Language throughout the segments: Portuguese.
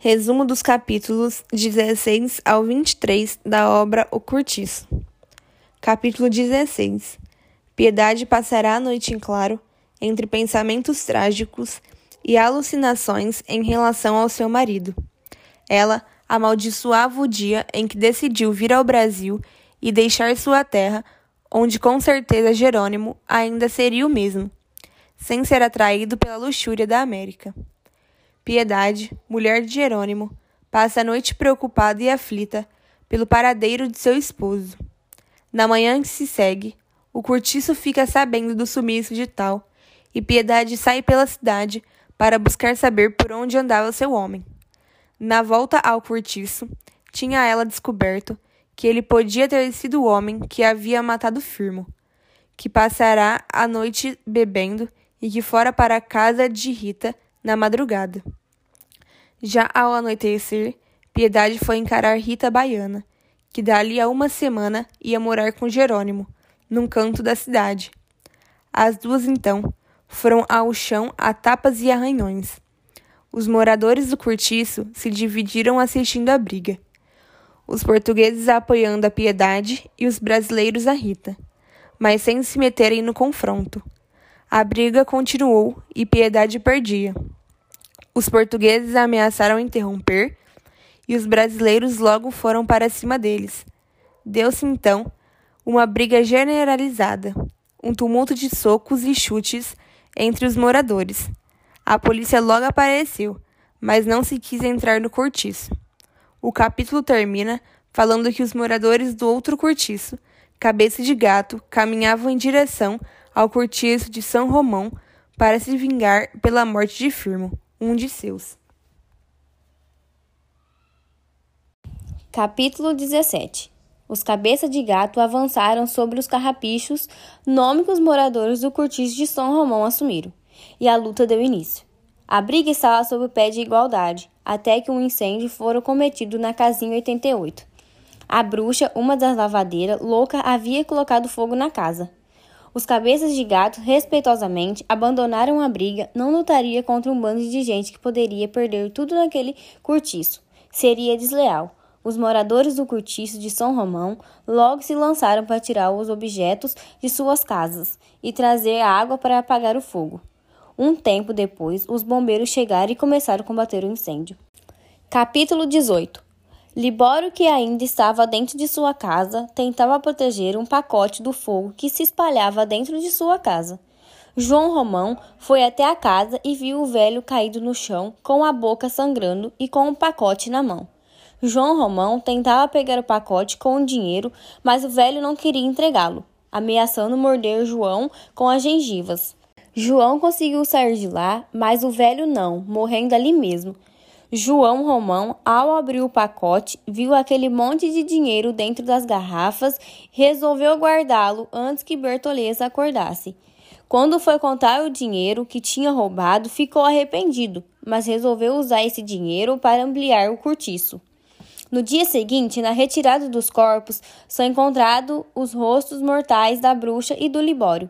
Resumo dos capítulos 16 ao 23 da obra O Curtiço. Capítulo 16. Piedade passará a noite em claro, entre pensamentos trágicos e alucinações em relação ao seu marido. Ela amaldiçoava o dia em que decidiu vir ao Brasil e deixar sua terra, onde com certeza Jerônimo ainda seria o mesmo, sem ser atraído pela luxúria da América. Piedade, mulher de Jerônimo, passa a noite preocupada e aflita pelo paradeiro de seu esposo. Na manhã que se segue, o cortiço fica sabendo do sumiço de tal, e Piedade sai pela cidade para buscar saber por onde andava seu homem. Na volta ao cortiço, tinha ela descoberto que ele podia ter sido o homem que havia matado Firmo, que passará a noite bebendo e que fora para a casa de Rita na madrugada. Já ao anoitecer, Piedade foi encarar Rita Baiana, que dali a uma semana ia morar com Jerônimo, num canto da cidade. As duas, então, foram ao chão a tapas e arranhões. Os moradores do cortiço se dividiram assistindo a briga. Os portugueses apoiando a Piedade e os brasileiros a Rita, mas sem se meterem no confronto. A briga continuou e Piedade perdia. Os portugueses ameaçaram interromper e os brasileiros logo foram para cima deles. Deu-se então uma briga generalizada, um tumulto de socos e chutes entre os moradores. A polícia logo apareceu, mas não se quis entrar no cortiço. O capítulo termina falando que os moradores do outro cortiço, cabeça de gato, caminhavam em direção ao cortiço de São Romão para se vingar pela morte de Firmo um de seus. Capítulo 17 Os cabeças de gato avançaram sobre os carrapichos, nome que os moradores do cortiço de São Romão assumiram, e a luta deu início. A briga estava sob o pé de igualdade, até que um incêndio fora cometido na casinha 88. A bruxa, uma das lavadeiras, louca, havia colocado fogo na casa. Os cabeças de gato, respeitosamente, abandonaram a briga, não lutaria contra um bando de gente que poderia perder tudo naquele cortiço. Seria desleal. Os moradores do cortiço de São Romão logo se lançaram para tirar os objetos de suas casas e trazer água para apagar o fogo. Um tempo depois, os bombeiros chegaram e começaram a combater o incêndio. Capítulo 18 Libório, que ainda estava dentro de sua casa, tentava proteger um pacote do fogo que se espalhava dentro de sua casa. João Romão foi até a casa e viu o velho caído no chão, com a boca sangrando e com um pacote na mão. João Romão tentava pegar o pacote com o dinheiro, mas o velho não queria entregá-lo, ameaçando morder João com as gengivas. João conseguiu sair de lá, mas o velho não, morrendo ali mesmo. João Romão, ao abrir o pacote, viu aquele monte de dinheiro dentro das garrafas e resolveu guardá-lo antes que Bertoleza acordasse. Quando foi contar o dinheiro que tinha roubado, ficou arrependido, mas resolveu usar esse dinheiro para ampliar o cortiço. No dia seguinte, na retirada dos corpos, são encontrados os rostos mortais da bruxa e do Libório.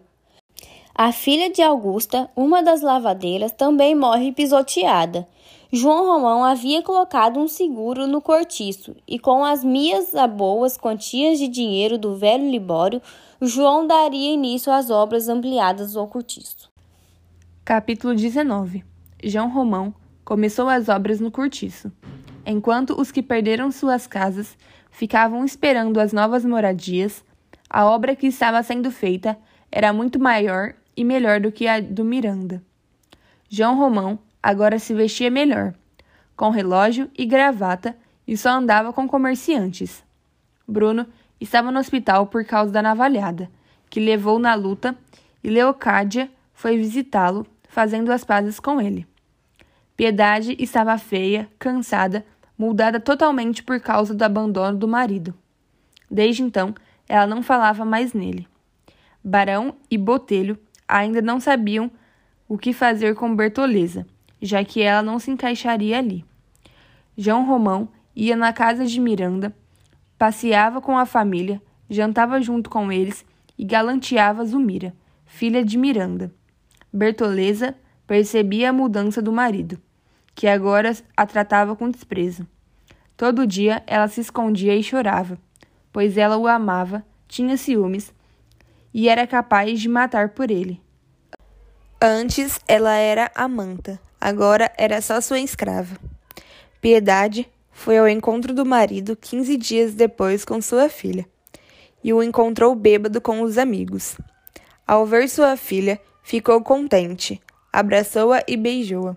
A filha de Augusta, uma das lavadeiras, também morre pisoteada. João Romão havia colocado um seguro no cortiço e, com as minhas boas quantias de dinheiro do velho Libório, João daria início às obras ampliadas do cortiço. Capítulo 19 João Romão começou as obras no cortiço, enquanto os que perderam suas casas ficavam esperando as novas moradias. A obra que estava sendo feita era muito maior e melhor do que a do Miranda. João Romão agora se vestia melhor, com relógio e gravata, e só andava com comerciantes. Bruno estava no hospital por causa da navalhada, que levou na luta, e Leocádia foi visitá-lo, fazendo as pazes com ele. Piedade estava feia, cansada, mudada totalmente por causa do abandono do marido. Desde então, ela não falava mais nele. Barão e Botelho ainda não sabiam o que fazer com Bertoleza já que ela não se encaixaria ali. João Romão ia na casa de Miranda, passeava com a família, jantava junto com eles e galanteava Zumira, filha de Miranda. Bertoleza percebia a mudança do marido, que agora a tratava com desprezo. Todo dia ela se escondia e chorava, pois ela o amava, tinha ciúmes e era capaz de matar por ele. Antes ela era a manta, agora era só sua escrava. Piedade foi ao encontro do marido quinze dias depois com sua filha, e o encontrou bêbado com os amigos. Ao ver sua filha, ficou contente, abraçou-a e beijou-a.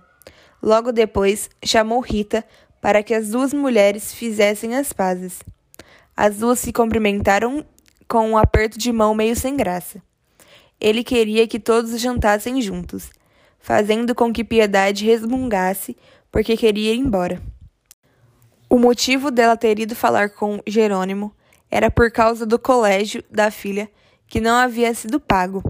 Logo depois, chamou Rita para que as duas mulheres fizessem as pazes. As duas se cumprimentaram com um aperto de mão meio sem graça. Ele queria que todos jantassem juntos, fazendo com que Piedade resmungasse porque queria ir embora. O motivo dela ter ido falar com Jerônimo era por causa do colégio da filha que não havia sido pago.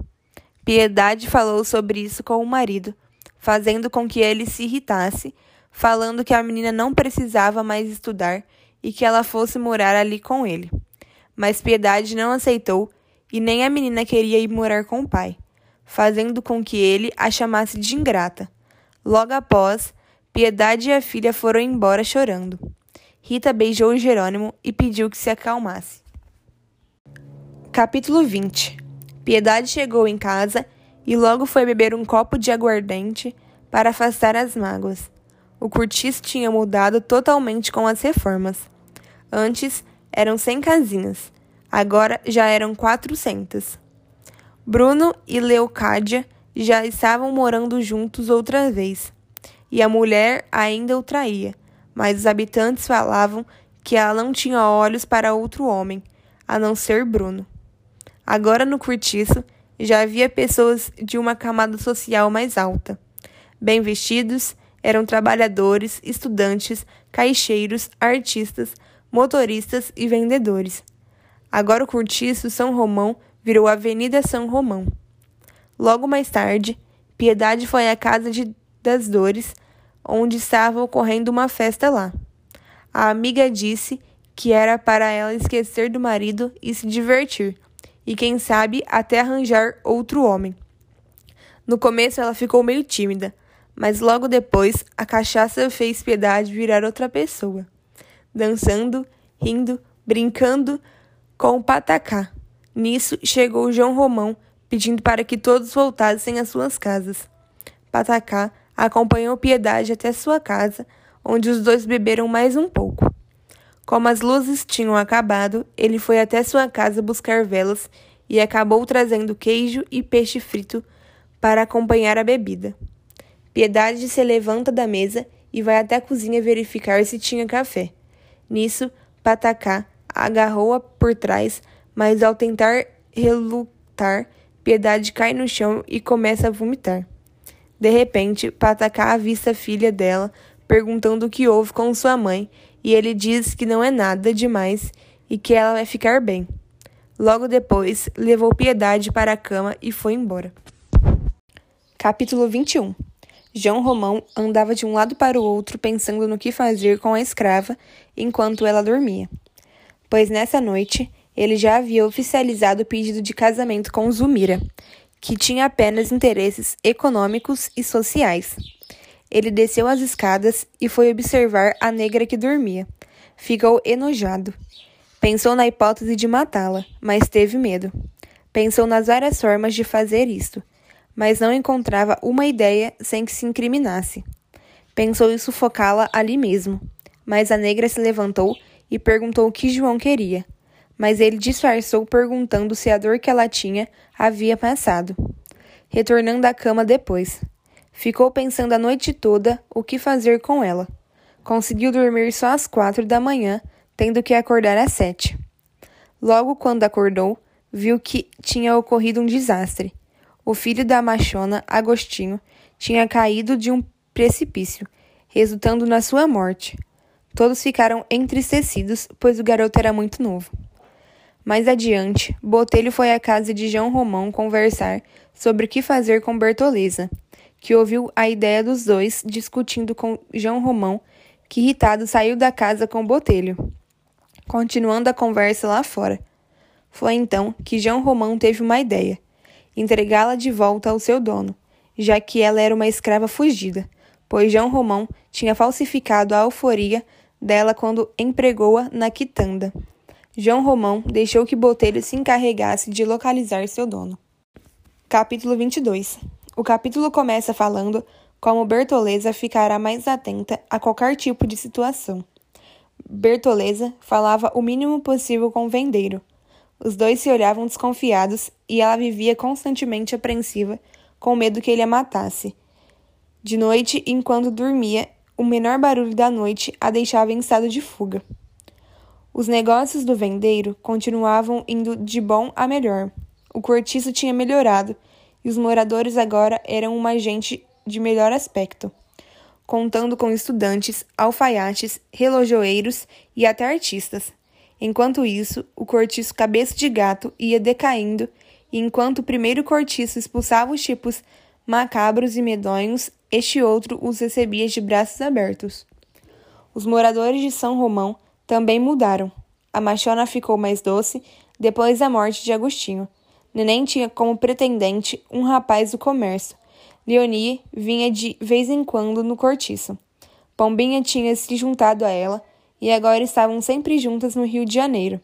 Piedade falou sobre isso com o marido, fazendo com que ele se irritasse, falando que a menina não precisava mais estudar e que ela fosse morar ali com ele. Mas Piedade não aceitou e nem a menina queria ir morar com o pai, fazendo com que ele a chamasse de ingrata. Logo após, Piedade e a filha foram embora chorando. Rita beijou Jerônimo e pediu que se acalmasse. Capítulo 20 Piedade chegou em casa e logo foi beber um copo de aguardente para afastar as mágoas. O cortiço tinha mudado totalmente com as reformas. Antes eram cem casinhas, agora já eram quatrocentas. Bruno e Leocádia já estavam morando juntos outra vez, e a mulher ainda o traía, mas os habitantes falavam que ela não tinha olhos para outro homem, a não ser Bruno. Agora no cortiço já havia pessoas de uma camada social mais alta. Bem vestidos, eram trabalhadores, estudantes, caixeiros, artistas, motoristas e vendedores. Agora o cortiço São Romão virou Avenida São Romão. Logo mais tarde, Piedade foi à Casa de, das Dores, onde estava ocorrendo uma festa lá. A amiga disse que era para ela esquecer do marido e se divertir, e quem sabe até arranjar outro homem. No começo ela ficou meio tímida, mas logo depois a cachaça fez Piedade virar outra pessoa, dançando, rindo, brincando com o patacá. Nisso chegou João Romão pedindo para que todos voltassem às suas casas. Patacá acompanhou Piedade até sua casa, onde os dois beberam mais um pouco. Como as luzes tinham acabado, ele foi até sua casa buscar velas e acabou trazendo queijo e peixe frito para acompanhar a bebida. Piedade se levanta da mesa e vai até a cozinha verificar se tinha café. Nisso, Patacá agarrou-a por trás, mas ao tentar relutar, Piedade cai no chão e começa a vomitar. De repente, Patacá avista a filha dela, perguntando o que houve com sua mãe e ele diz que não é nada demais e que ela vai ficar bem. Logo depois, levou Piedade para a cama e foi embora. Capítulo 21 João Romão andava de um lado para o outro pensando no que fazer com a escrava enquanto ela dormia. Pois nessa noite ele já havia oficializado o pedido de casamento com Zumira, que tinha apenas interesses econômicos e sociais. Ele desceu as escadas e foi observar a negra que dormia. Ficou enojado. Pensou na hipótese de matá-la, mas teve medo. Pensou nas várias formas de fazer isto, mas não encontrava uma ideia sem que se incriminasse. Pensou em sufocá-la ali mesmo, mas a negra se levantou e perguntou o que João queria, mas ele disfarçou perguntando se a dor que ela tinha havia passado. Retornando à cama depois, Ficou pensando a noite toda o que fazer com ela. Conseguiu dormir só às quatro da manhã, tendo que acordar às sete. Logo quando acordou, viu que tinha ocorrido um desastre. O filho da machona, Agostinho, tinha caído de um precipício, resultando na sua morte. Todos ficaram entristecidos, pois o garoto era muito novo. Mais adiante, Botelho foi à casa de João Romão conversar sobre o que fazer com Bertoleza que ouviu a ideia dos dois discutindo com João Romão, que irritado saiu da casa com Botelho, continuando a conversa lá fora. Foi então que João Romão teve uma ideia: entregá-la de volta ao seu dono, já que ela era uma escrava fugida, pois João Romão tinha falsificado a alforia dela quando empregou-a na quitanda. João Romão deixou que Botelho se encarregasse de localizar seu dono. Capítulo 22 O capítulo começa falando como Bertoleza ficará mais atenta a qualquer tipo de situação. Bertoleza falava o mínimo possível com o vendeiro. Os dois se olhavam desconfiados e ela vivia constantemente apreensiva, com medo que ele a matasse. De noite, enquanto dormia, o menor barulho da noite a deixava em estado de fuga. Os negócios do vendeiro continuavam indo de bom a melhor. O cortiço tinha melhorado e os moradores agora eram uma gente de melhor aspecto, contando com estudantes, alfaiates, relojoeiros e até artistas. Enquanto isso, o cortiço cabeça de gato ia decaindo, e enquanto o primeiro cortiço expulsava os tipos macabros e medonhos, este outro os recebia de braços abertos. Os moradores de São Romão também mudaram. A machona ficou mais doce depois da morte de Agostinho. Neném tinha como pretendente um rapaz do comércio. Leonie vinha de vez em quando no cortiço. Pombinha tinha se juntado a ela e agora estavam sempre juntas no Rio de Janeiro.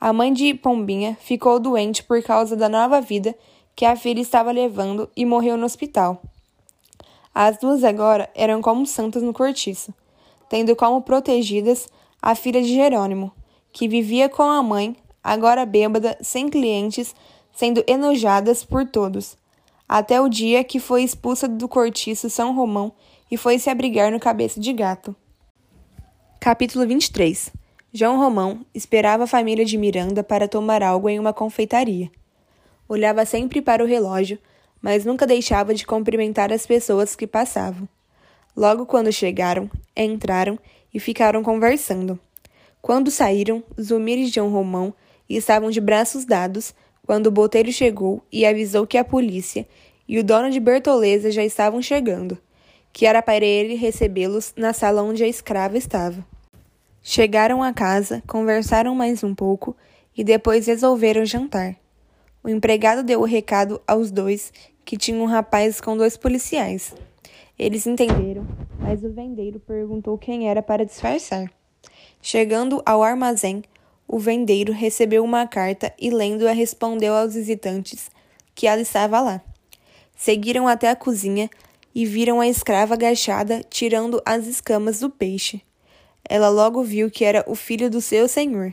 A mãe de Pombinha ficou doente por causa da nova vida que a filha estava levando e morreu no hospital. As duas agora eram como santas no cortiço, tendo como protegidas a filha de Jerônimo, que vivia com a mãe, agora bêbada, sem clientes, sendo enojadas por todos, até o dia que foi expulsa do cortiço São Romão e foi se abrigar no Cabeça de Gato. Capítulo 23 João Romão esperava a família de Miranda para tomar algo em uma confeitaria. Olhava sempre para o relógio, mas nunca deixava de cumprimentar as pessoas que passavam. Logo quando chegaram, entraram e ficaram conversando. Quando saíram, Zumir e João Romão estavam de braços dados quando o boteiro chegou e avisou que a polícia e o dono de Bertoleza já estavam chegando, que era para ele recebê-los na sala onde a escrava estava. Chegaram à casa, conversaram mais um pouco e depois resolveram jantar. O empregado deu o recado aos dois que tinham um rapaz com dois policiais. Eles entenderam, mas o vendeiro perguntou quem era para disfarçar. Chegando ao armazém, o vendeiro recebeu uma carta e, lendo-a, respondeu aos visitantes que ela estava lá. Seguiram até a cozinha e viram a escrava agachada tirando as escamas do peixe. Ela logo viu que era o filho do seu senhor.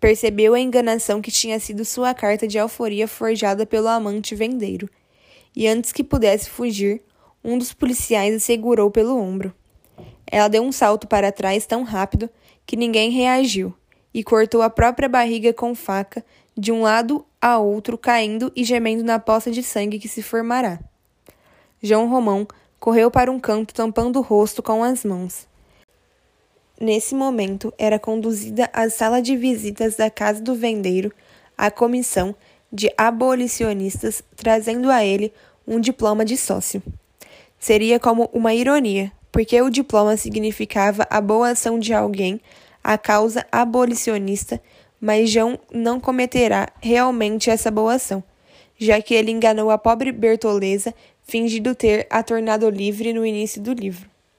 Percebeu a enganação que tinha sido sua carta de alforia forjada pelo amante vendeiro. E antes que pudesse fugir, um dos policiais a segurou pelo ombro. Ela deu um salto para trás tão rápido que ninguém reagiu e cortou a própria barriga com faca de um lado a outro, caindo e gemendo na poça de sangue que se formará. João Romão correu para um canto, tampando o rosto com as mãos. Nesse momento, era conduzida à sala de visitas da casa do vendeiro a comissão de abolicionistas, trazendo a ele um diploma de sócio. Seria como uma ironia, porque o diploma significava a boa ação de alguém à causa abolicionista, mas João não cometerá realmente essa boa ação, já que ele enganou a pobre Bertoleza, fingindo ter a tornado livre no início do livro.